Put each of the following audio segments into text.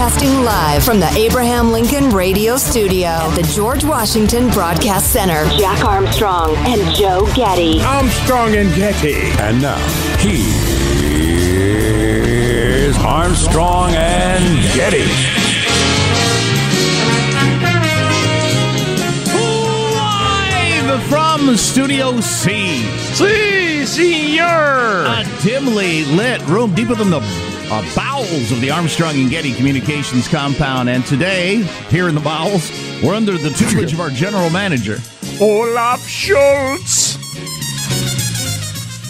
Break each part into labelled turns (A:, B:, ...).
A: Broadcasting live from the Abraham Lincoln Radio Studio at the George Washington Broadcast Center. Jack Armstrong and Joe Getty.
B: Armstrong and Getty.
C: And now, he is Armstrong and Getty.
D: Live from Studio C.
B: Si, senor.
D: A dimly lit room deeper than the uh, bowels of the Armstrong and Getty Communications compound. And today, here in the bowels, we're under the tutelage of our general manager.
B: Olaf Scholz.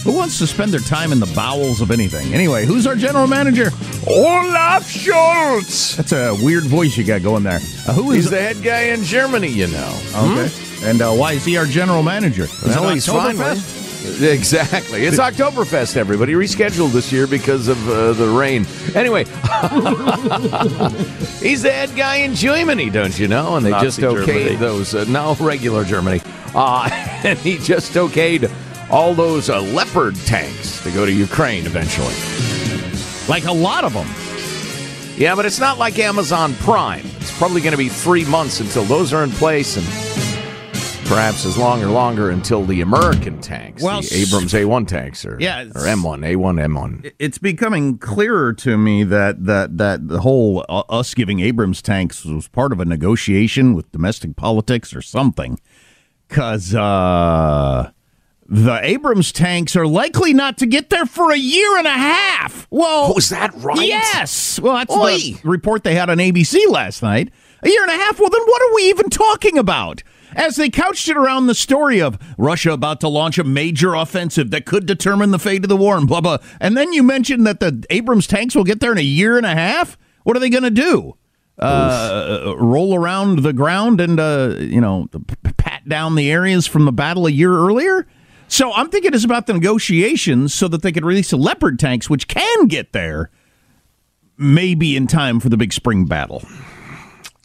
D: Who wants to spend their time in the bowels of anything? Anyway, who's our general manager?
B: Olaf Scholz.
D: That's a weird voice you got going there. Uh, who is
B: He's the head guy in Germany, you know.
D: Okay. And uh, why is he our general manager?
B: Well, he's fine
D: Oktoberfest?
B: with it. Exactly. It's Oktoberfest, everybody. Rescheduled this year because of uh, the rain. Anyway, he's the head guy in Germany, don't you know? And they
E: Nazi
B: just okayed
E: Germany.
B: those. Uh, no, regular Germany. Uh, and he just okayed all those uh, Leopard tanks to go to Ukraine eventually.
D: Like a lot of them.
B: Yeah, but it's not like Amazon Prime. It's probably going to be three months until those are in place, and perhaps as long or longer until the American tanks,
D: Well,
B: the Abrams A1 tanks, or
D: Yeah,
B: or M1, A1, M1.
D: it's becoming clearer to me that that that the whole uh, us giving Abrams tanks was part of a negotiation with domestic politics or something, because uh, the Abrams tanks are likely not to get there for a year and a half. Well,
B: Oh, is that right?
D: Yes. Well, that's
B: Oi.
D: the report they had on ABC last night. A year and a half. Well, then what are we even talking about? As they couched it around the story of Russia about to launch a major offensive that could determine the fate of the war and blah blah. And then you mentioned that the Abrams tanks will get there in a year and a half. What are they going to do? Uh, roll around the ground and uh, you know pat down the areas from the battle a year earlier. So I'm thinking it's about the negotiations so that they could release the Leopard tanks, which can get there maybe in time for the big spring battle.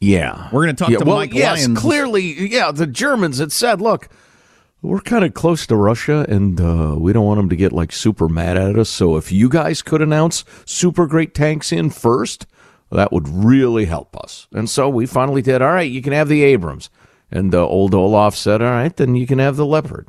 B: Yeah.
D: We're going to talk
B: yeah,
D: to
B: well,
D: Mike
B: yes,
D: Lyons.
B: clearly, yeah, the Germans had said, look, we're kind of close to Russia, and uh, we don't want them to get like super mad at us. So if you guys could announce super great tanks in first, that would really help us. And so we finally did. All right, you can have the Abrams. And uh, old Olaf said, all right, then you can have the Leopard.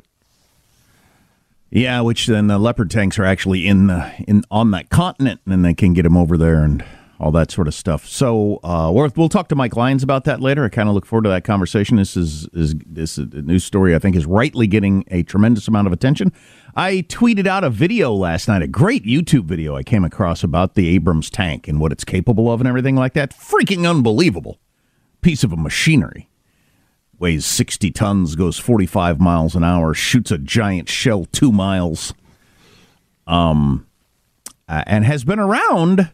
D: Yeah, which then the Leopard tanks are actually in the, in on that continent, and they can get them over there and all that sort of stuff. So uh, we'll, talk to Mike Lyons about that later. I kind of look forward to that conversation. This is, is this is a news story I think is rightly getting a tremendous amount of attention. I tweeted out a video last night, a great YouTube video I came across about the Abrams tank and what it's capable of and everything like that. Freaking unbelievable piece of a machinery. Weighs 60 tons, goes 45 miles an hour, shoots a giant shell two miles, um, uh, and has been around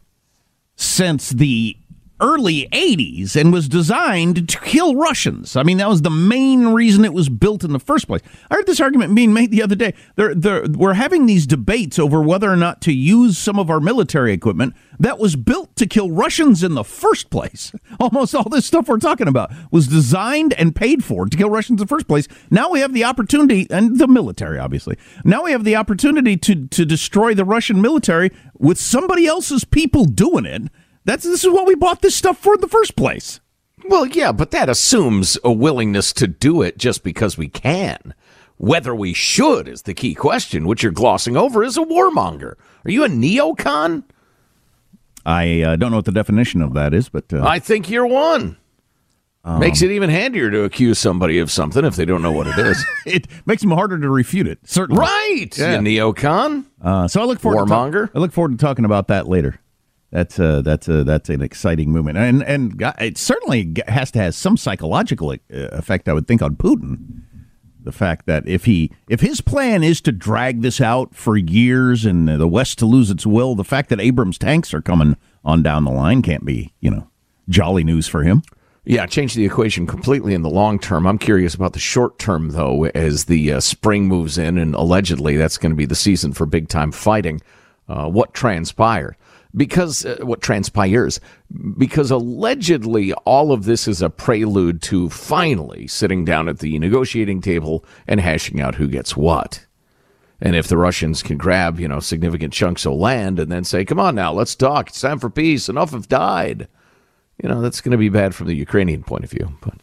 D: since the early 80s and was designed to kill Russians. I mean, that was the main reason it was built in the first place. I heard this argument being made the other day. They're, they're, we're having these debates over whether or not to use some of our military equipment that was built to kill Russians in the first place. Almost all this stuff we're talking about was designed and paid for to kill Russians in the first place. Now we have the opportunity, and the military, obviously. Now we have the opportunity to, to destroy the Russian military with somebody else's people doing it that's this is what we bought this stuff for in the first place.
B: Well, yeah, but that assumes a willingness to do it just because we can. Whether we should is the key question, which you're glossing over as a warmonger. Are you a neocon?
D: I uh, don't know what the definition of that is, but uh,
B: I think you're one. Um, makes it even handier to accuse somebody of something if they don't know what it is.
D: it makes them harder to refute it. Certainly,
B: right? Yeah. You neocon.
D: Uh, so I look forward
B: warmonger.
D: To ta- I look forward to talking about that later that's a, that's a, that's an exciting movement, and and it certainly has to have some psychological uh, effect, I would think, on Putin. The fact that if he if his plan is to drag this out for years and the West to lose its will, the fact that Abrams tanks are coming on down the line can't be you know jolly news for him.
B: Yeah, change the equation completely in the long term. I'm curious about the short term, though, as the uh, spring moves in, and allegedly that's going to be the season for big time fighting. Uh, what transpired? Because uh, what transpires? Because allegedly all of this is a prelude to finally sitting down at the negotiating table and hashing out who gets what. And if the russians can grab you know significant chunks of land and then say come on now let's talk. It's time for peace. Enough have died. You know that's going to be bad from the ukrainian point of view but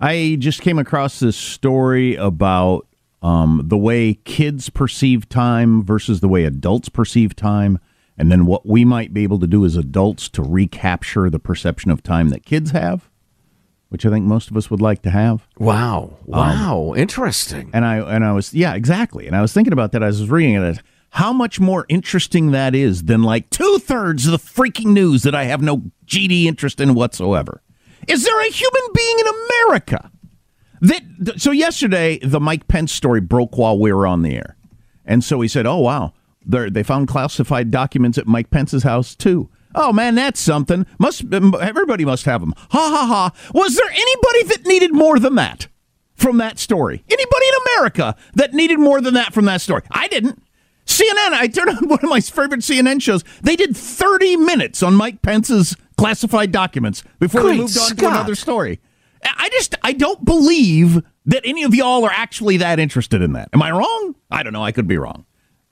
D: i just came across this story about um, the way kids perceive time versus the way adults perceive time and then what we might be able to do as adults to recapture the perception of time that kids have which I think most of us would like to have.
B: Wow. Wow. Um, Interesting.
D: And I and I was yeah, exactly. And I was thinking about that as I was reading it. How much more interesting that is than like two thirds of the freaking news that I have no GD interest in whatsoever. Is there a human being in America that so yesterday the Mike Pence story broke while we were on the air. And so he said, Oh wow, they're, they found classified documents at Mike Pence's house too. Oh man, that's something. Must everybody must have them. Ha ha ha. Was there anybody that needed more than that from that story? Anybody in America that needed more than that from that story? I didn't. CNN, I turned on one of my favorite CNN shows. They did 30 minutes on Mike Pence's classified documents before
B: Great
D: they moved on
B: Scott.
D: to another story. I just I don't believe that any of y'all are actually that interested in that. Am I wrong? I don't know. I could be wrong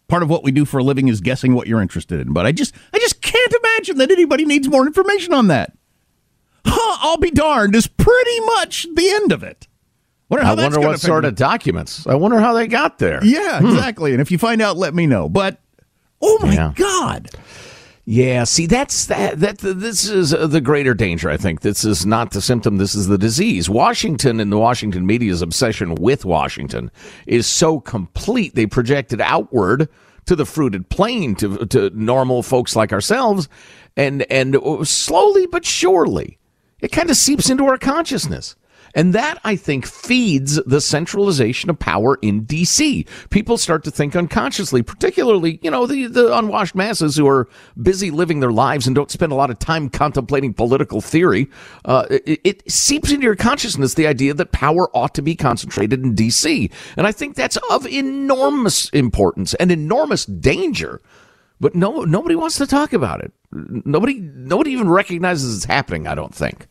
D: part of what we do for a living is guessing what you're interested in. But I just I just can't imagine that anybody needs more information on that. Huh, I'll be darned is pretty much the end of it.
B: Wonder I wonder what sort of documents. I wonder how they got there.
D: Yeah, hmm. exactly. And if you find out, let me know. But oh my yeah. god.
B: Yeah, see, that's that. That this is uh, the greater danger. I think this is not the symptom. This is the disease. Washington and the Washington media's obsession with Washington is so complete. They project it outward to the fruited plain, to to normal folks like ourselves, and and oh, slowly but surely, it kind of seeps into our consciousness. And that, I think, feeds the centralization of power in D.C. People start to think unconsciously, particularly, you know, the, the unwashed masses who are busy living their lives and don't spend a lot of time contemplating political theory. Uh, it, it seeps into your consciousness the idea that power ought to be concentrated in D.C. And I think that's of enormous importance and enormous danger but no nobody wants to talk about it. Nobody nobody even recognizes it's happening, I don't think.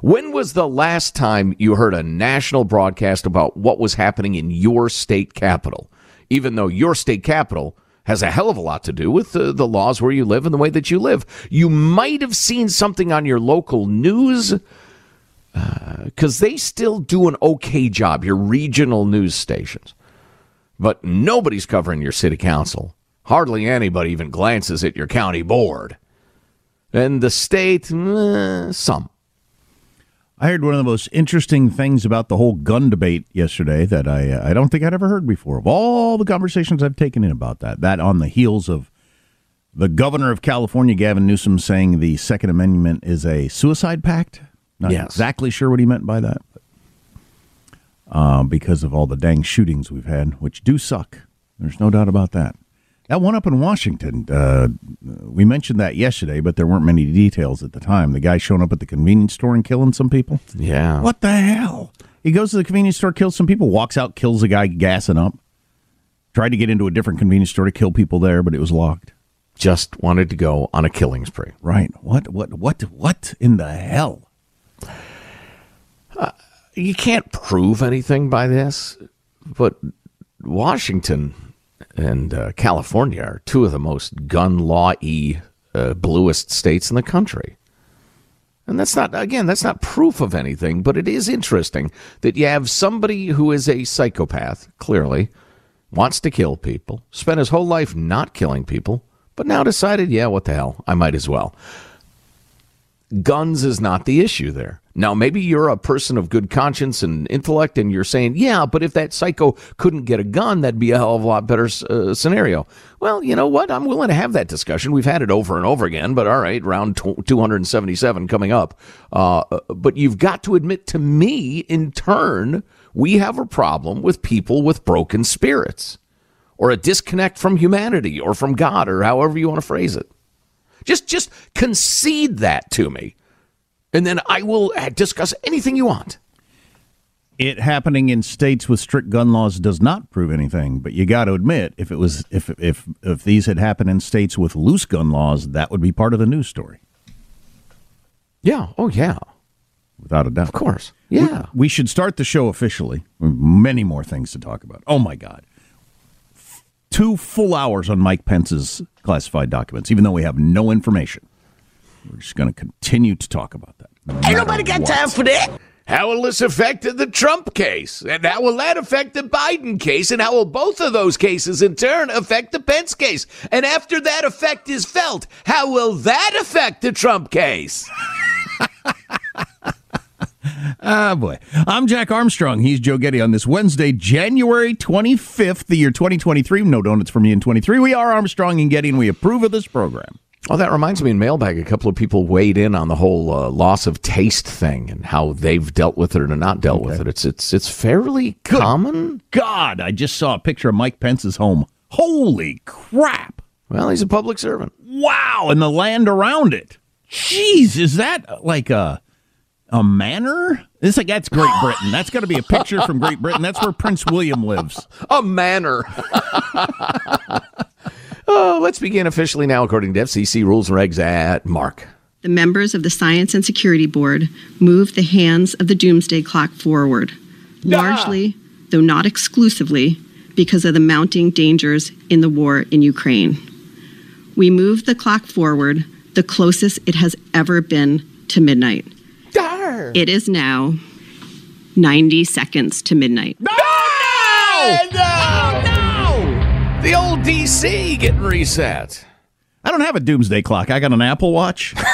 B: When was the last time you heard a national broadcast about what was happening in your state capital? Even though your state capital has a hell of a lot to do with the, the laws where you live and the way that you live. You might have seen something on your local news because uh, they still do an okay job, your regional news stations. But nobody's covering your city council. Hardly anybody even glances at your county board. And the state, eh, some.
D: I heard one of the most interesting things about the whole gun debate yesterday that I uh, I don't think I'd ever heard before. Of all the conversations I've taken in about that, that on the heels of the governor of California, Gavin Newsom, saying the Second Amendment is a suicide pact. Not
B: Yes.
D: exactly sure what he meant by that, but, uh, because of all the dang shootings we've had, which do suck. There's no doubt about that. That one up in Washington, uh, we mentioned that yesterday, but there weren't many details at the time. The guy showing up at the convenience store and killing some people.
B: Yeah.
D: What the hell? He goes to the convenience store, kills some people, walks out, kills a guy gassing up. Tried to get into a different convenience store to kill people there, but it was locked.
B: Just wanted to go on a killing spree.
D: Right. What what what what in the hell?
B: You can't prove anything by this, but Washington and uh, California are two of the most gun law y, uh, bluest states in the country. And that's not, again, that's not proof of anything, but it is interesting that you have somebody who is a psychopath, clearly, wants to kill people, spent his whole life not killing people, but now decided, yeah, what the hell, I might as well. Guns is not the issue there. Now, maybe you're a person of good conscience and intellect, and you're saying, yeah, but if that psycho couldn't get a gun, that'd be a hell of a lot better uh, scenario. Well, you know what? I'm willing to have that discussion. We've had it over and over again, but all right, round 277 coming up. Uh, but you've got to admit to me, in turn, we have a problem with people with broken spirits or a disconnect from humanity or from God or however you want to phrase it. Just just concede that to me. And then I will discuss anything you want.
D: It happening in states with strict gun laws does not prove anything, but you got to admit if it was if if if these had happened in states with loose gun laws, that would be part of the news story.
B: Yeah. Oh, yeah.
D: Without a doubt.
B: Of course. Yeah.
D: We should start the show officially. Many more things to talk about. Oh my God. Two full hours on Mike Pence's classified documents, even though we have no information. We're just going to continue to talk about that. no
B: Ain't nobody got
D: what.
B: time for that. How will this affect the Trump case? And how will that affect the Biden case? And how will both of those cases in turn affect the Pence case? And after that effect is felt, how will that affect the Trump case?
D: Ah, boy. I'm Jack Armstrong. He's Joe Getty on this Wednesday, January 25th, the year 2023. No donuts for me in 23. We are Armstrong and Getty, and we approve of this program.
B: Oh, that reminds me in mailbag, a couple of people weighed in on the whole uh, loss of taste thing and how they've dealt with it or not dealt with it. It's it's it's fairly common.
D: God, I just saw a picture of Mike Pence's home. Holy crap.
B: Well, he's a public servant.
D: Wow. And the land around it. Jeez, is that like a a manor? It's like that's Great Britain. That's got to be a picture from Great Britain. That's where Prince William lives.
B: A manor. oh, let's begin officially now, according to FCC rules and regs at Mark.
F: The members of the Science and Security Board moved the hands of the doomsday clock forward, largely, though not exclusively, because of the mounting dangers in the war in Ukraine. We moved the clock forward the closest it has ever been to midnight. It is now 90 seconds to midnight.
B: Oh, no! no! The old DC getting reset.
D: I don't have a doomsday clock. I got an Apple Watch.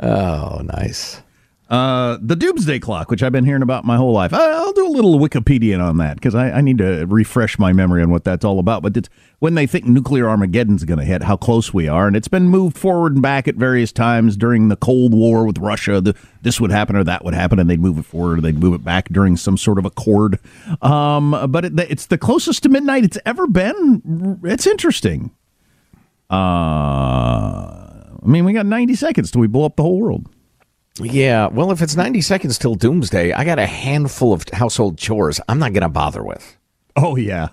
B: Oh, nice.
D: Uh, the doomsday clock, which I've been hearing about my whole life. I'll do a little Wikipedia on that because I, I need to refresh my memory on what that's all about. But it's when they think nuclear Armageddon's going to hit, how close we are, and it's been moved forward and back at various times during the Cold War with Russia. The, this would happen or that would happen, and they'd move it forward or they'd move it back during some sort of accord. Um, but it, it's the closest to midnight it's ever been. It's interesting. Uh, I mean, we got 90 seconds till we blow up the whole world.
B: Yeah, well, if it's 90 seconds till doomsday, I got a handful of household chores I'm not going to bother with.
D: Oh yeah,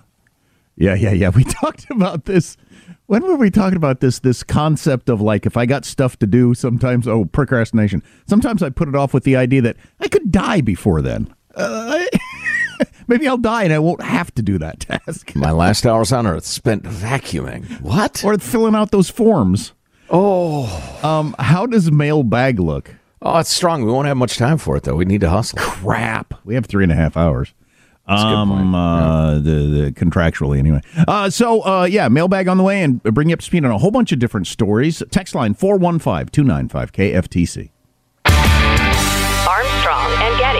D: yeah, yeah, yeah. We talked about this. When were we talking about this? This concept of like, if I got stuff to do, sometimes oh procrastination. Sometimes I put it off with the idea that I could die before then. Uh, maybe I'll die and I won't have to do that task.
B: My last hours on earth spent vacuuming. What?
D: Or filling out those forms.
B: Oh,
D: Um, how does mailbag look?
B: Oh, it's strong. We won't have much time for it though. We need to hustle.
D: Crap. We have three and a half hours. Um, uh, the, the contractually anyway. Uh, so uh, yeah, mailbag on the way and bring you up to speed on a whole bunch of different stories. Text line 415-295 KFTC.
A: Armstrong and Getty.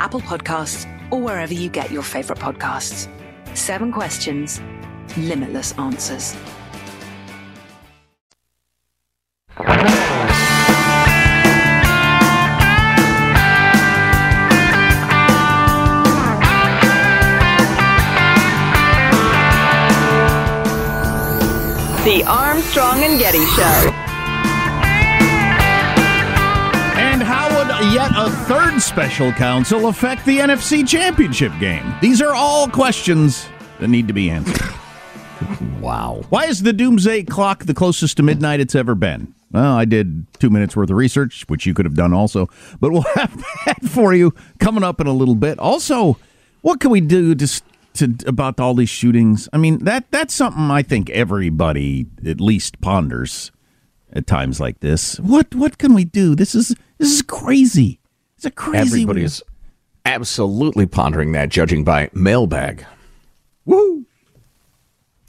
G: Apple Podcasts, or wherever you get your favorite podcasts. Seven questions, limitless answers.
A: The Armstrong and Getty Show.
D: Yet a third special counsel affect the NFC Championship game? These are all questions that need to be answered.
B: wow.
D: Why is the doomsday clock the closest to midnight it's ever been? Well, I did two minutes worth of research, which you could have done also, but we'll have that for you coming up in a little bit. Also, what can we do to, to about all these shootings? I mean, that that's something I think everybody at least ponders at times like this. What what can we do? This is this is crazy. It's a crazy.
B: Everybody is absolutely pondering that, judging by mailbag.
D: Woo!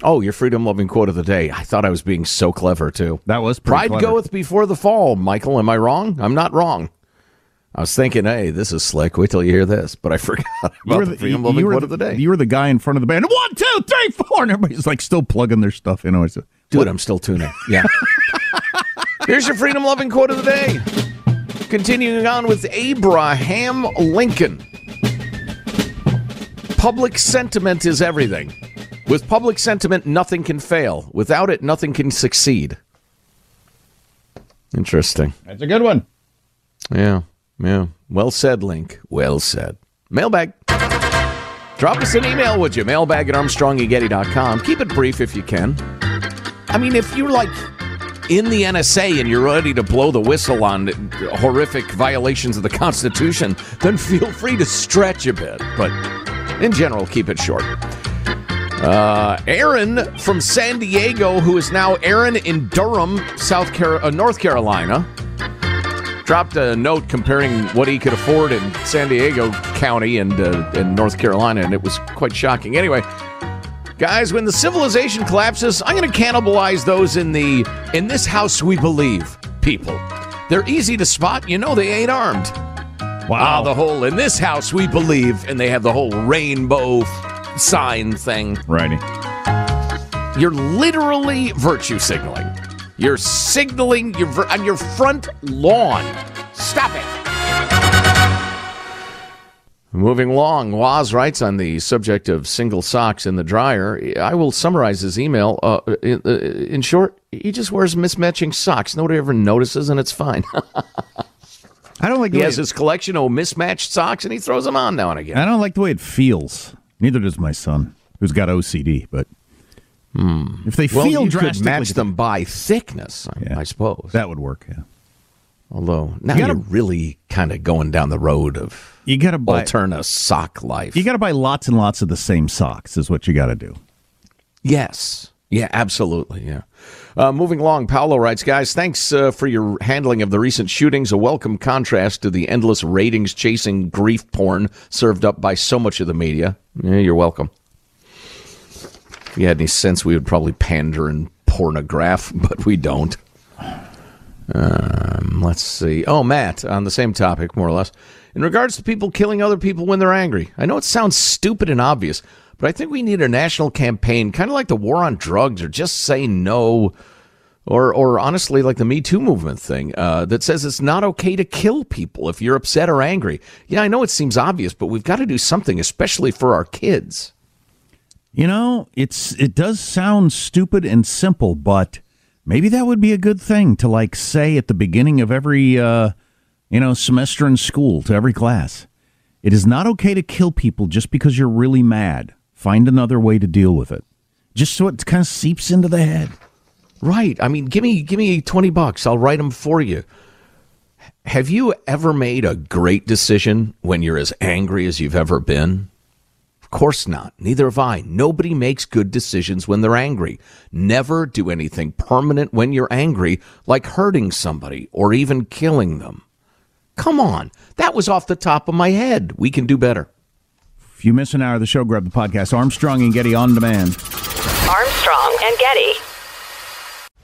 B: Oh, your freedom loving quote of the day. I thought I was being so clever, too.
D: That was pretty
B: Pride
D: clever.
B: goeth before the fall. Michael, am I wrong? I'm not wrong. I was thinking, hey, this is slick. Wait till you hear this. But I forgot about
D: You were
B: the,
D: the,
B: freedom loving quote
D: the,
B: of the day.
D: You were the guy in front of the band. One, two, three, four, and everybody's like still plugging their stuff in. I was,
B: Dude, I'm still tuning. Yeah. Here's your freedom loving quote of the day. Continuing on with Abraham Lincoln. Public sentiment is everything. With public sentiment, nothing can fail. Without it, nothing can succeed. Interesting.
D: That's a good one.
B: Yeah, yeah. Well said, Link. Well said. Mailbag. Drop us an email, would you? Mailbag at armstrongandgetty.com. Keep it brief if you can. I mean, if you're like in the NSA and you're ready to blow the whistle on horrific violations of the Constitution, then feel free to stretch a bit. But in general, keep it short. Uh, Aaron from San Diego, who is now Aaron in Durham, South Car- uh, North Carolina, dropped a note comparing what he could afford in San Diego County and uh, in North Carolina, and it was quite shocking. Anyway, guys, when the civilization collapses, I'm going to cannibalize those in the in this house we believe people. They're easy to spot. You know they ain't armed. Wow, Ah, the whole in this house we believe, and they have the whole rainbow sign thing.
D: Righty.
B: You're literally virtue signaling. You're signaling your on your front lawn. Stop it. Moving along, Waz writes on the subject of single socks in the dryer. I will summarize his email. Uh, in, uh, in short, he just wears mismatching socks. Nobody ever notices, and it's fine.
D: I don't like.
B: He has
D: way,
B: his collection of mismatched socks, and he throws them on now and again.
D: I don't like the way it feels. Neither does my son, who's got OCD. But if they
B: Hmm. Well,
D: feel
B: you could match them by thickness, I, I suppose.
D: that would work. Yeah.
B: Although now
D: You gotta-
B: are really kind of going down the road of
D: You got to buy.
B: alterna sock life.
D: You got to buy lots and lots of the same socks. Is what you got to do.
B: Yes. Yeah, absolutely. Yeah. Uh, moving along, Paolo writes, guys, thanks uh, for your handling of the recent shootings. A welcome contrast to the endless ratings chasing grief porn served up by so much of the media. Yeah, you're welcome. If you had any sense, we would probably pander and pornograph, but we don't. Um, let's see. Oh, Matt, on the same topic, more or less. In regards to people killing other people when they're angry, I know it sounds stupid and obvious, but I think we need a national campaign, kind of like the war on drugs, or just say no, or or honestly, like the Me Too movement thing, uh, that says it's not okay to kill people if you're upset or angry. Yeah, I know it seems obvious, but we've got to do something, especially for our kids.
D: You know, it's it does sound stupid and simple, but maybe that would be a good thing to like say at the beginning of every uh, you know semester in school to every class. It is not okay to kill people just because you're really mad. Find another way to deal with it. Just so it kind of seeps into the head.
B: Right. I mean, give me give me 20 bucks. I'll write them for you. Have you ever made a great decision when you're as angry as you've ever been? Of course not. Neither have I. Nobody makes good decisions when they're angry. Never do anything permanent when you're angry, like hurting somebody or even killing them. Come on. That was off the top of my head. We can do better.
D: If you miss an hour of the show, grab the podcast Armstrong and Getty on demand.
A: Armstrong and Getty.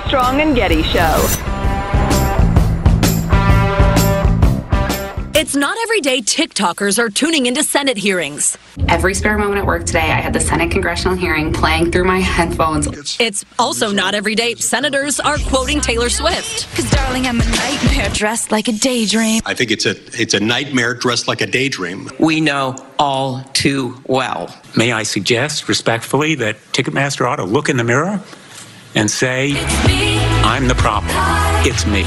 A: Armstrong and Getty Show.
H: It's not every day TikTokers are tuning into Senate hearings.
I: Every spare moment at work today, I had the Senate congressional hearing playing through my headphones.
H: It's also not every day senators are quoting Taylor Swift.
J: Cause darling, I'm a nightmare dressed like a daydream.
K: I think it's a it's a nightmare dressed like a daydream.
L: We know all too well. May I suggest respectfully that Ticketmaster ought to look in the mirror and say, I'm the problem. it's me.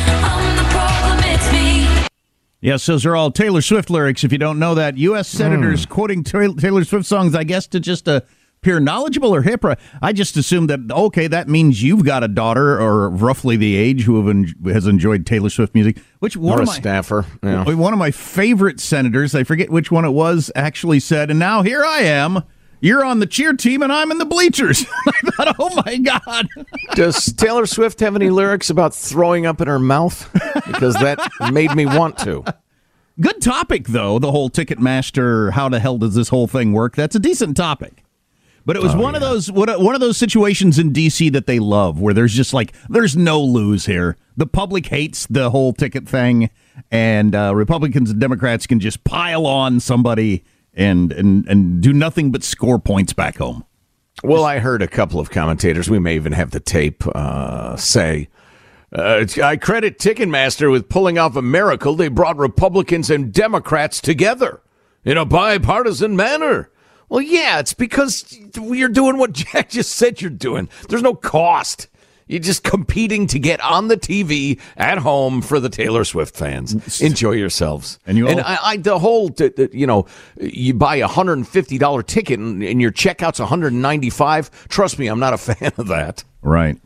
D: Yes, those are all Taylor Swift lyrics. If you don't know that, U.S. senators quoting Taylor Swift songs, I guess to just uh, appear knowledgeable or hip. I just assumed that okay, that means you've got a daughter or roughly the age who have en- has enjoyed Taylor Swift music. Which one
B: Or
D: of my
B: staffer. Yeah.
D: one of my favorite senators, I forget which one it was, actually said, "And now here I am." You're on the cheer team and I'm in the bleachers. I thought, oh my God.
B: Does Taylor Swift have any lyrics about throwing up in her mouth? Because that made me want to.
D: Good topic, though, the whole Ticketmaster, how the hell does this whole thing work? That's a decent topic. But it was
B: Oh,
D: one of those what- one of those situations in DC that they love, where there's just like there's no lose here. The public hates the whole ticket thing, and uh, Republicans and Democrats can just pile on somebody and and and do nothing but score points back home.
B: Well, I heard a couple of commentators, we may even have the tape, uh, say, uh, I credit Ticketmaster with pulling off a miracle. They brought Republicans and Democrats together in a bipartisan manner. Well, yeah, it's because you're doing what Jack just said you're doing. There's no cost. You're just competing to get on the TV at home for the Taylor Swift fans. Enjoy yourselves.
D: And you all-
B: I, I, the whole, you know, you buy a hundred and fifty dollar ticket and, and your checkout's one hundred and ninety five. Trust me, I'm not a fan of that.
D: Right.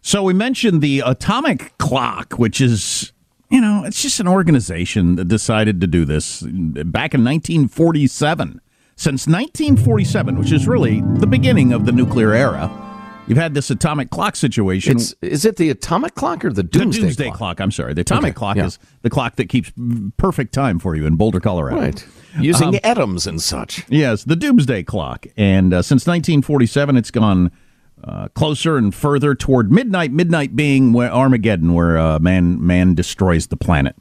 D: So we mentioned the atomic clock, which is, you know, it's just an organization that decided to do this back in 1947. Since 1947, which is really the beginning of the nuclear era, you've had this atomic clock situation.
B: It's, is it the atomic clock or the doomsday,
D: the doomsday
B: clock?
D: clock? I'm sorry. The atomic
B: Okay,
D: clock
B: yeah.
D: is the clock that keeps perfect time for you in Boulder, Colorado.
B: Right. Using
D: Um,
B: atoms and such.
D: Yes, the doomsday clock. And uh, since 1947, it's gone uh, closer and further toward midnight. Midnight being where Armageddon, where uh, man man destroys the planet.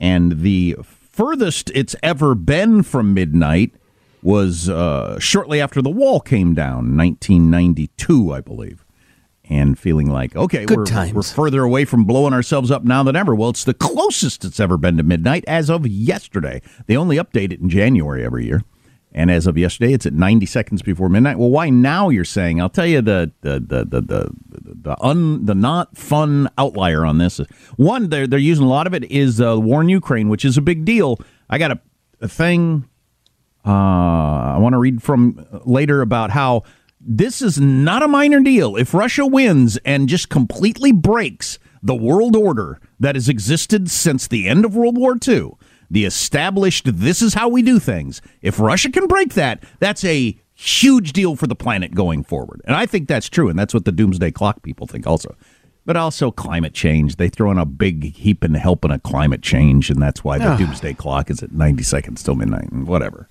D: And the furthest it's ever been from midnight was uh, shortly after the wall came down, 1992, I believe. And feeling like, okay,
B: Good
D: we're,
B: times.
D: we're further away from blowing ourselves up now than ever. Well, it's the closest it's ever been to midnight as of yesterday. They only update it in January every year. And as of yesterday, it's at 90 seconds before midnight. Well, why now? You're saying? I'll tell you the the the the the, the un the not fun outlier on this. One, they're they're using a lot of it is uh, war in Ukraine, which is a big deal. I got a, a thing uh, I want to read from later about how this is not a minor deal. If Russia wins and just completely breaks the world order that has existed since the end of World War II, the established this is how we do things, if Russia can break that, that's a huge deal for the planet going forward. And I think that's true. And that's what the doomsday clock people think also. But also climate change. They throw in a big heap and helping a climate change, and that's why the doomsday clock is at 90 seconds till midnight and whatever.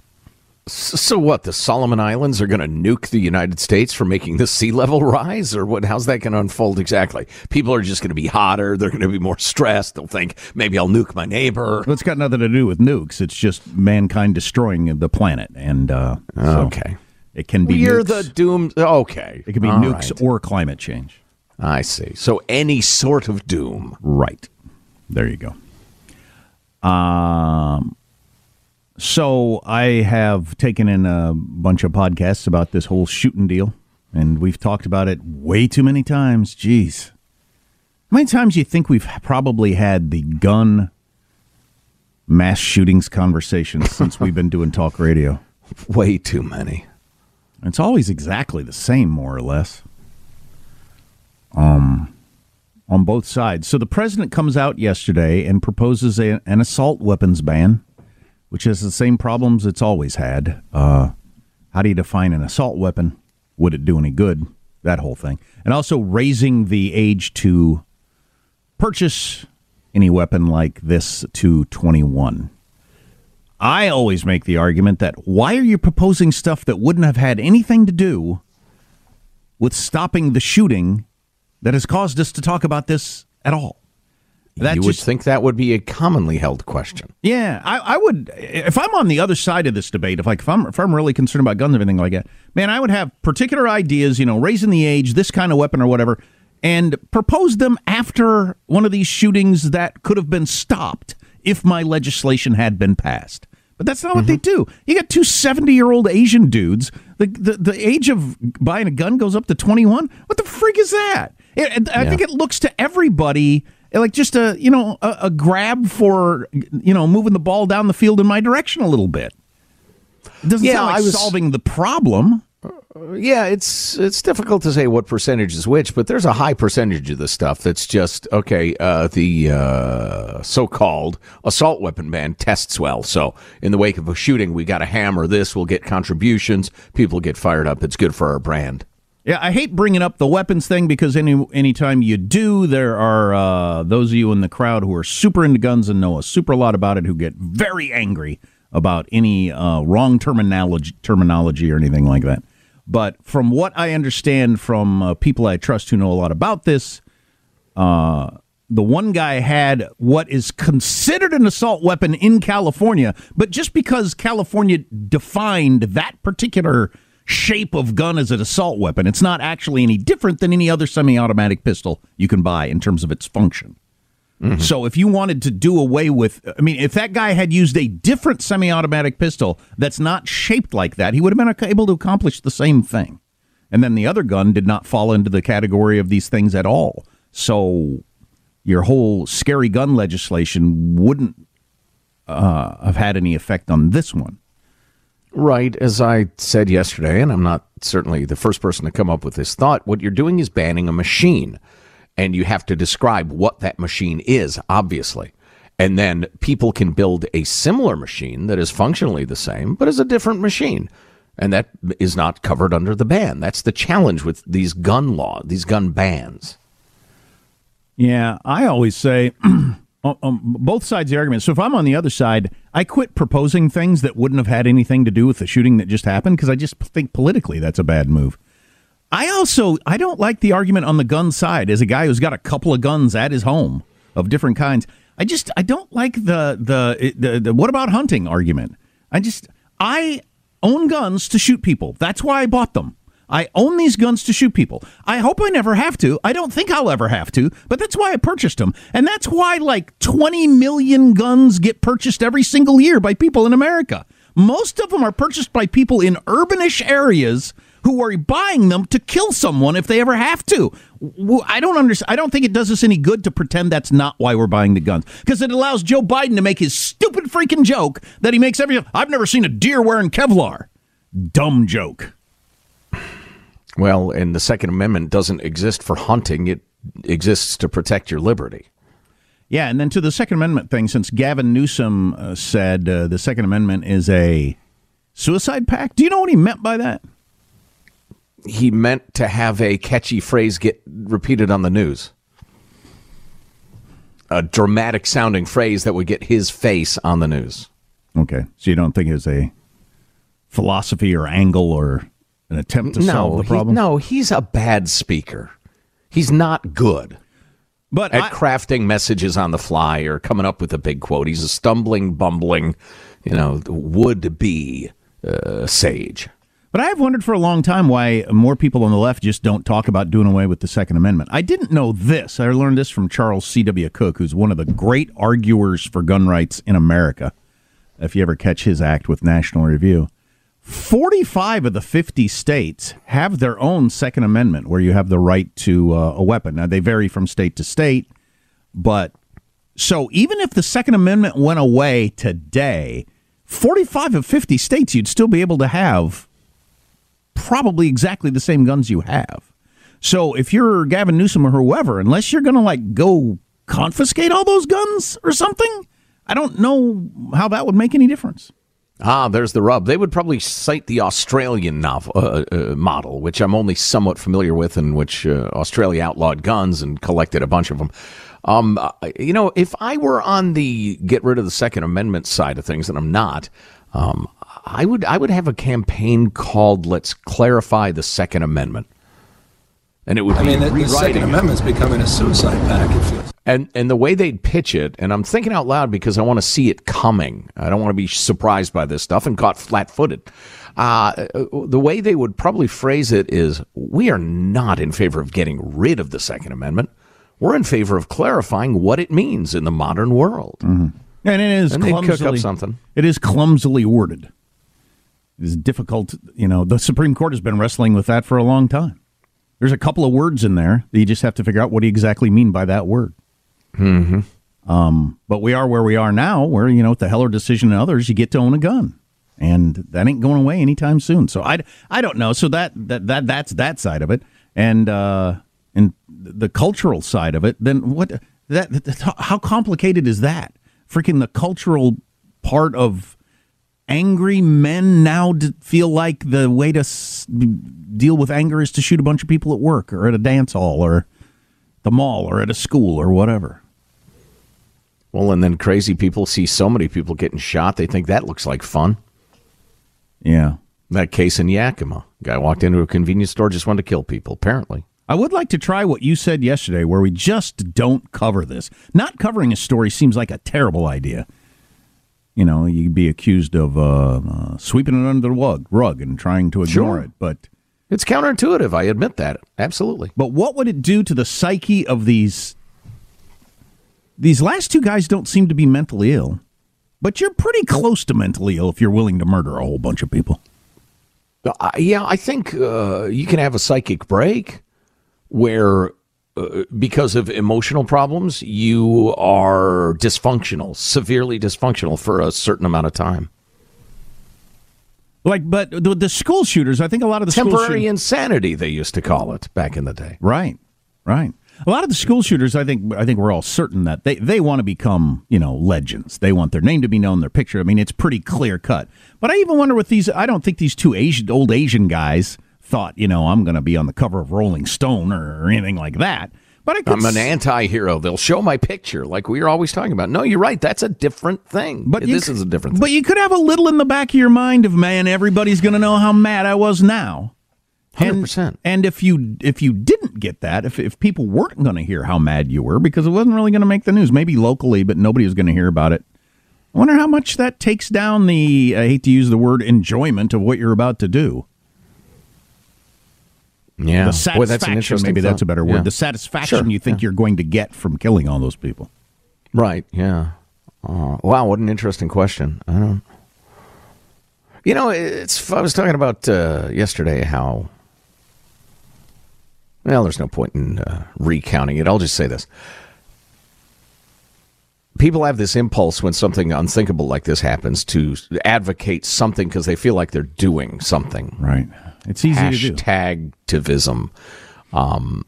B: So, what? The Solomon Islands are going to nuke the United States for making the sea level rise, or what? How's that going to unfold exactly? People are just going to be hotter. They're going to be more stressed. They'll think maybe I'll nuke my neighbor.
D: Well, it's got nothing to do with nukes. It's just mankind destroying the planet, and uh, so
B: Okay.
D: it can be.
B: You're
D: nukes.
B: the doom. Okay,
D: It can be
B: All
D: nukes
B: right.
D: or climate change.
B: I see. So any sort of doom.
D: Right. There you go. Um. So I have taken in a bunch of podcasts about this whole shooting deal, and we've talked about it way too many times. Jeez. How many times do you think we've probably had the gun mass shootings conversation since we've been doing talk radio?
B: Way too many.
D: It's always exactly the same, more or less. Um, on both sides. So the president comes out yesterday and proposes a, an assault weapons ban, which has the same problems it's always had. Uh, how do you define an assault weapon? Would it do any good? That whole thing, and also raising the age to purchase any weapon like this to twenty one. I always make the argument that why are you proposing stuff that wouldn't have had anything to do with stopping the shooting that has caused us to talk about this at all? That
B: you would think that would be a commonly held question.
D: yeah, I, I would. If I'm on the other side of this debate, if like if I'm if I'm really concerned about guns and everything like that, man, I would have particular ideas. You know, raising the age, this kind of weapon or whatever, and propose them after one of these shootings that could have been stopped if my legislation had been passed. But that's not what they mm-hmm. do. You got two 70 year old Asian dudes. The, the the age of buying a gun goes up to 21. What the freak is that? It, I
B: Yeah.
D: think it looks to everybody like just a you know a, a grab for you know moving the ball down the field in my direction a little bit. It doesn't
B: Yeah,
D: sound like
B: I was-
D: solving the problem.
B: Yeah, it's it's difficult to say what percentage is which, but there's a high percentage of the stuff that's just okay. Uh, the uh, so-called assault weapon ban tests well, so in the wake of a shooting, we got to hammer this. We'll get contributions. People get fired up. It's good for our brand.
D: Yeah, I hate bringing up the weapons thing because any anytime you do, there are uh, those of you in the crowd who are super into guns and know a super lot about it who get very angry about any uh, wrong terminology, terminology or anything like that. But from what I understand from uh, people I trust who know a lot about this, uh, the one guy had what is considered an assault weapon in California, but just because California defined that particular shape of gun as an assault weapon, it's not actually any different than any other semi automatic pistol you can buy in terms of its function. So if you wanted to do away with, I mean, if that guy had used a different semi-automatic pistol that's not shaped like that, he would have been able to accomplish the same thing. And then the other gun did not fall into the category of these things at all. So your whole scary gun legislation wouldn't uh, have had any effect on this one.
B: Right, as I said yesterday, and I'm not certainly the first person to come up with this thought, what you're doing is banning a machine. And you have to describe what that machine is, obviously. And then people can build a similar machine that is functionally the same, but is a different machine. And that is not covered under the ban. That's the challenge with these gun law, these gun bans.
D: Yeah, I always say on, on both sides of the argument. So if I'm on the other side, I quit proposing things that wouldn't have had anything to do with the shooting that just happened because I just think politically that's a bad move. I also I don't like the argument on the gun side as a guy who's got a couple of guns at his home of different kinds. I just I don't like the the the, the what about hunting argument. I just I own guns to shoot people. That's why I bought them. I own these guns to shoot people. I hope I never have to. I don't think I'll ever have to, but that's why I purchased them. And that's why like 20 million guns get purchased every single year by people in America. Most of them are purchased by people in urbanish areas who are buying them to kill someone if they ever have to. I don't understand. I don't think it does us any good to pretend that's not why we're buying the guns because it allows Joe Biden to make his stupid freaking joke that he makes every. I've never seen a deer wearing Kevlar. Dumb joke.
B: Well, and the Second Amendment doesn't exist for hunting, it exists to protect your liberty.
D: Yeah, and then to the Second Amendment thing, since Gavin Newsom uh, said uh, the Second Amendment is a suicide pact, do you know what he meant by that?
B: He meant to have a catchy phrase get repeated on the news. A dramatic sounding phrase that would get his face on the news.
D: Okay, so you don't think it's a philosophy or angle or an attempt to solve the
B: he-
D: problem?
B: no, he's a bad speaker. He's not good.
D: But
B: at
D: I-
B: crafting messages on the fly or coming up with a big quote, he's a stumbling, bumbling, you know, would be uh, sage.
D: But I have wondered for a long time why more people on the left just don't talk about doing away with the Second Amendment. I didn't know this. I learned this from Charles C.W. Cooke, who's one of the great arguers for gun rights in America. If you ever catch his act with National Review, 45 of the 50 states have their own Second Amendment where you have the right to uh, a weapon. Now, they vary from state to state, but so even if the Second Amendment went away today, 45 of 50 states, you'd still be able to have probably exactly the same guns you have. So if you're Gavin Newsom or whoever, unless you're going to like go confiscate all those guns or something, I don't know how that would make any difference.
B: Ah, there's the rub. They would probably cite the Australian novel, uh, uh, model, which I'm only somewhat familiar with, in which uh, Australia outlawed guns and collected a bunch of them. Um, uh, you know, if I were on the get rid of the Second Amendment side of things, and I'm not, um, I would I would have a campaign called "Let's Clarify the Second Amendment," and it would
M: I
B: be
M: mean, the, the Second
B: it.
M: Amendment's becoming a suicide pact. It feels.
B: And and the way they'd pitch it, and I'm thinking out loud because I want to see it coming. I don't want to be surprised by this stuff and caught flat-footed. Uh, the way they would probably phrase it is, we are not in favor of getting rid of the Second Amendment. We're in favor of clarifying what it means in the modern world.
D: And it is
B: And they'd cook up
D: clumsily
B: something.
D: It is clumsily worded. It is difficult. You know, the Supreme Court has been wrestling with that for a long time. There's a couple of words in there that you just have to figure out what do you exactly mean by that word.
B: Mm-hmm.
D: Um, but we are where we are now, where you know, with the Heller decision and others, you get to own a gun, and that ain't going away anytime soon. So I, I don't know. So that that that that's that side of it, and uh, and the cultural side of it. Then what? That, that how complicated is that? Freaking the cultural part of angry men now feel like the way to s- deal with anger is to shoot a bunch of people at work or at a dance hall or the mall or at a school or whatever.
B: Well, and then crazy people see so many people getting shot, they think that looks like fun.
D: Yeah.
B: That case in Yakima. Guy walked into a convenience store, just wanted to kill people, apparently.
D: I would like to try what you said yesterday, where we just don't cover this. Not covering a story seems like a terrible idea. You know, you'd be accused of uh, uh, sweeping it under the rug, rug and trying to ignore
B: Sure.
D: it. But
B: It's counterintuitive. I admit that. Absolutely.
D: But what would it do to the psyche of these? These last two guys don't seem to be mentally ill, but you're pretty close to mentally ill if you're willing to murder a whole bunch of people.
B: Uh, yeah, I think uh, you can have a psychic break where, Uh, because of emotional problems, you are dysfunctional, severely dysfunctional for a certain amount of time.
D: Like, but the, the school shooters, I think a lot of the school
B: Temporary
D: shoot-
B: insanity, they used to call it back in the day.
D: Right, right. A lot of the school shooters, I think, I think we're all certain that they, they want to become, you know, legends. They want their name to be known, their picture. I mean, it's pretty clear cut. But I even wonder with these. I don't think these two Asian, old Asian guys thought, you know, I'm going to be on the cover of Rolling Stone or, or anything like that. But I could
B: I'm an anti-hero. They'll show my picture, like we were always talking about. No, you're right. That's a different thing.
D: But
B: this is a different.
D: But you could have a little in the back of your mind of man, everybody's going to know how mad I was now.
B: Hundred percent.
D: And if you if you didn't get that, if if people weren't going to hear how mad you were because it wasn't really going to make the news, maybe locally, but nobody was going to hear about it. I wonder how much that takes down the I hate to use the word enjoyment of what you're about to do.
B: Yeah,
D: the
B: Boy,
D: satisfaction.
B: that's an interesting
D: maybe that's a better word.
B: Yeah.
D: The satisfaction
B: Sure,
D: you think you're going to get from killing all those people.
B: Right. Yeah. Oh, wow. What an interesting question. I don't. You know, it's. I was talking about uh, yesterday how. Well, there's no point in uh, recounting it. I'll just say this. People have this impulse when something unthinkable like this happens to advocate something because they feel like they're doing something.
D: Right. It's easy to do.
B: Hashtagtivism. Um,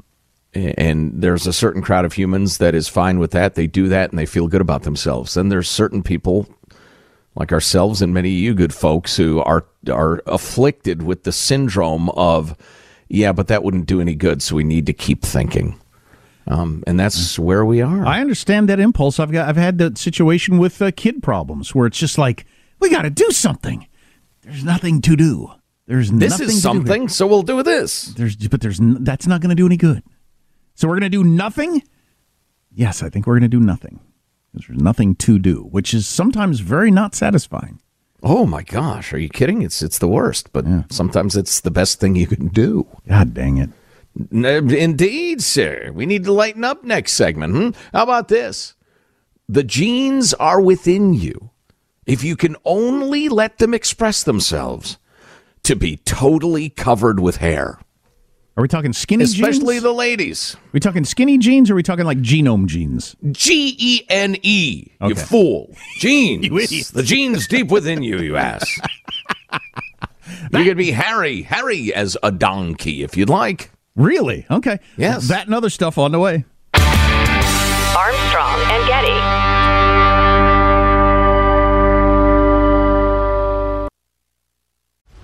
B: and there's a certain crowd of humans that is fine with that. They do that and they feel good about themselves. Then there's certain people like ourselves and many of you good folks who are are afflicted with the syndrome of, yeah, but that wouldn't do any good. So we need to keep thinking. Um, and that's where we are.
D: I understand that impulse. I've got I've had that situation with uh, kid problems where it's just like we got to do something. There's nothing to do. There's
B: This
D: nothing
B: is
D: to do
B: something, so we'll do this.
D: There's but there's that's not going to do any good. So we're going to do nothing. Yes, I think we're going to do nothing. There's nothing to do, which is sometimes very not satisfying.
B: Oh my gosh, are you kidding? It's it's the worst, but sometimes it's the best thing you can do.
D: God dang it.
B: Indeed, sir. We need to lighten up next segment. Hmm? How about this? The genes are within you. If you can only let them express themselves to be totally covered with hair.
D: Are we talking skinny
B: Especially
D: jeans?
B: Especially the ladies.
D: Are we talking skinny jeans or are we talking like genome jeans?
B: G E N E. You fool. Genes.
D: You
B: the genes deep within you, you ass. you could be Harry. Harry as a donkey if you'd like.
D: Really? Okay.
B: Yes.
D: That and other stuff on the way.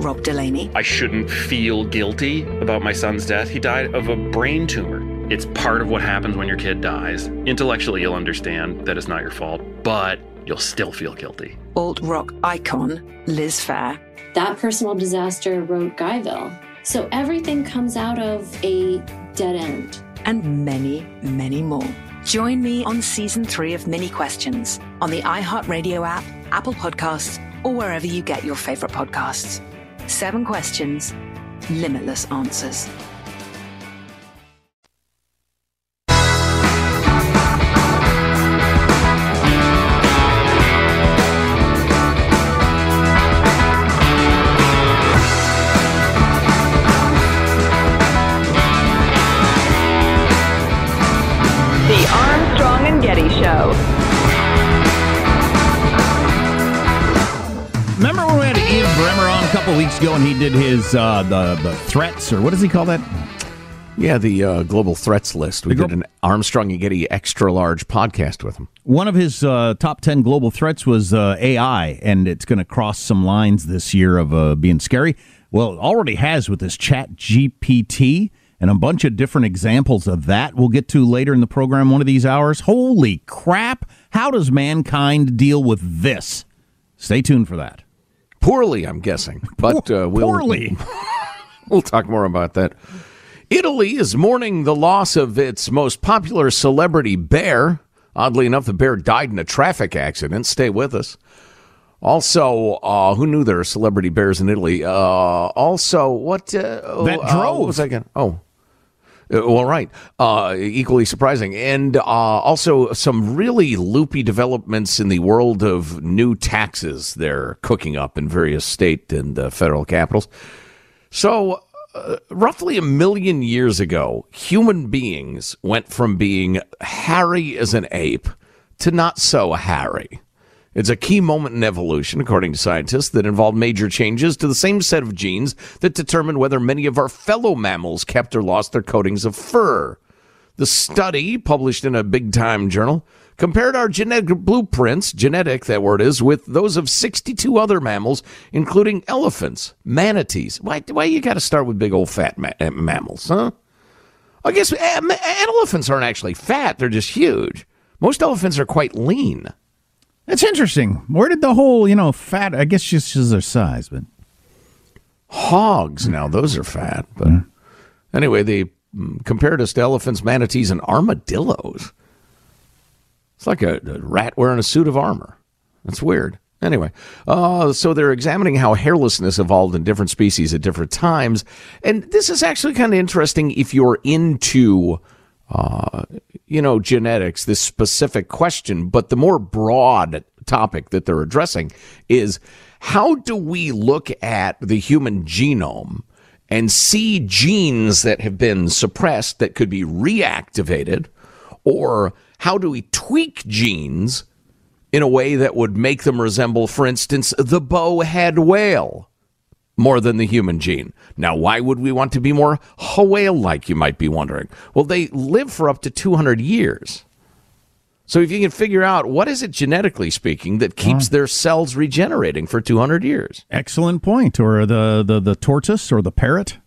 G: Rob Delaney.
N: I shouldn't feel guilty about my son's death. He died of a brain tumor. It's part of what happens when your kid dies. Intellectually, you'll understand that it's not your fault, but you'll still feel guilty.
G: Alt rock icon, Liz Phair.
O: That personal disaster wrote Guyville. So everything comes out of a dead end.
G: And many, many more. Join me on season three of Minnie Questions on the iHeartRadio app, Apple Podcasts, or wherever you get your favorite podcasts. Seven questions, limitless answers.
D: Ago and he did his uh, the the threats or what does he call that?
B: Yeah, the uh, global threats list. We did an Armstrong and Getty extra large podcast with him.
D: One of his uh, top 10 global threats was uh, AI, and it's going to cross some lines this year of uh, being scary. Well, it already has with this Chat GPT and a bunch of different examples of that we'll get to later in the program one of these hours. Holy crap. How does mankind deal with this? Stay tuned for that.
B: Poorly, I'm guessing. But uh, we'll,
D: Poorly.
B: we'll talk more about that. Italy is mourning the loss of its most popular celebrity bear. Oddly enough, the bear died in a traffic accident. Stay with us. Also, uh, who knew there are celebrity bears in Italy? Uh, also, what uh, oh,
D: That
B: uh,
D: drove.
B: was I going? Oh, well, right. Uh, equally surprising, and uh, also some really loopy developments in the world of new taxes they're cooking up in various state and uh, federal capitals. So, uh, roughly a million years ago, human beings went from being hairy as an ape to not so hairy. It's a key moment in evolution, according to scientists, that involved major changes to the same set of genes that determined whether many of our fellow mammals kept or lost their coatings of fur. The study, published in a big time journal, compared our genetic blueprints, genetic that word is, with those of 62 other mammals, including elephants, manatees. Why, why you got to start with big old fat ma- uh, mammals, huh? I guess uh, ma- elephants aren't actually fat, they're just huge. Most elephants are quite lean.
D: That's interesting. Where did the whole, you know, fat, I guess just as their size, but.
B: Hogs, now those are fat. But anyway, they mm, compared us to elephants, manatees, and armadillos. It's like a, a rat wearing a suit of armor. That's weird. Anyway, uh, so they're examining how hairlessness evolved in different species at different times. And this is actually kind of interesting if you're into, uh, you know, genetics, this specific question. But the more broad topic that they're addressing is how do we look at the human genome and see genes that have been suppressed that could be reactivated? Or how do we tweak genes in a way that would make them resemble, for instance, the bowhead whale more than the human gene? Now, why would we want to be more whale like, you might be wondering? Well, they live for up to 200 years. So if you can figure out what is it genetically speaking that keeps their cells regenerating for 200 years?
D: Excellent point. Or the, the, the tortoise or the parrot?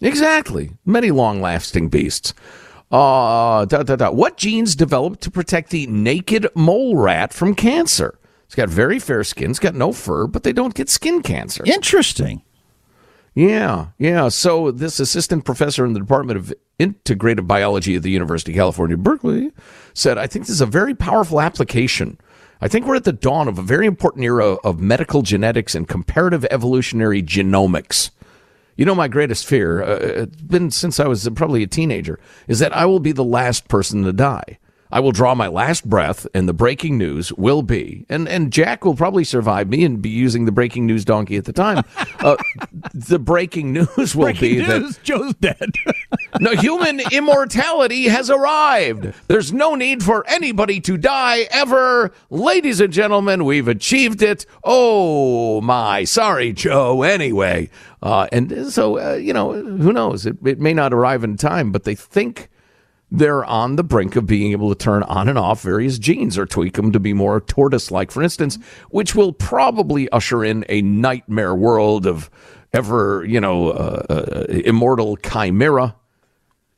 B: Exactly. Many long lasting beasts. Uh, da, da, da. What genes developed to protect the naked mole rat from cancer? It's got very fair skin. It's got no fur, but they don't get skin cancer.
D: Interesting.
B: Yeah, yeah. So this assistant professor in the Department of Integrative Biology at the University of California, Berkeley, said, "I think this is a very powerful application I think we're at the dawn of a very important era of medical genetics and comparative evolutionary genomics. You know, my greatest fear, uh, it's been since I was probably a teenager, is that I will be the last person to die. I will draw my last breath, and the breaking news will be, and, and Jack will probably survive me and be using the breaking news donkey at the time. Uh, the breaking news will
D: Breaking
B: be
D: news,
B: that
D: Joe's dead.
B: no human immortality has arrived. There's no need for anybody to die ever. Ladies and gentlemen, we've achieved it. Oh my, sorry, Joe. Anyway, uh, and so uh, you know, who knows? It, it may not arrive in time, but they think they're on the brink of being able to turn on and off various genes or tweak them to be more tortoise like, for instance, which will probably usher in a nightmare world of ever, you know, uh, uh, immortal chimera.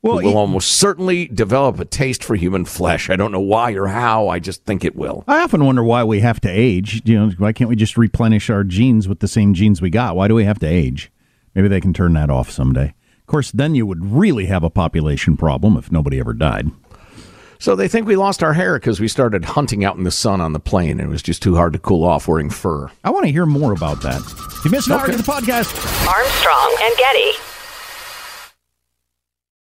D: Well,
B: will almost certainly develop a taste for human flesh. I don't know why or how. I just think it will.
D: I often wonder why we have to age. You know, why can't we just replenish our genes with the same genes we got? Why do we have to age? Maybe they can turn that off someday. Of course, then you would really have a population problem if nobody ever died.
B: So they think we lost our hair because we started hunting out in the sun on the plane and it was just too hard to cool off wearing fur.
D: I want to hear more about that. If you missed an hour of the podcast,
A: Armstrong and Getty.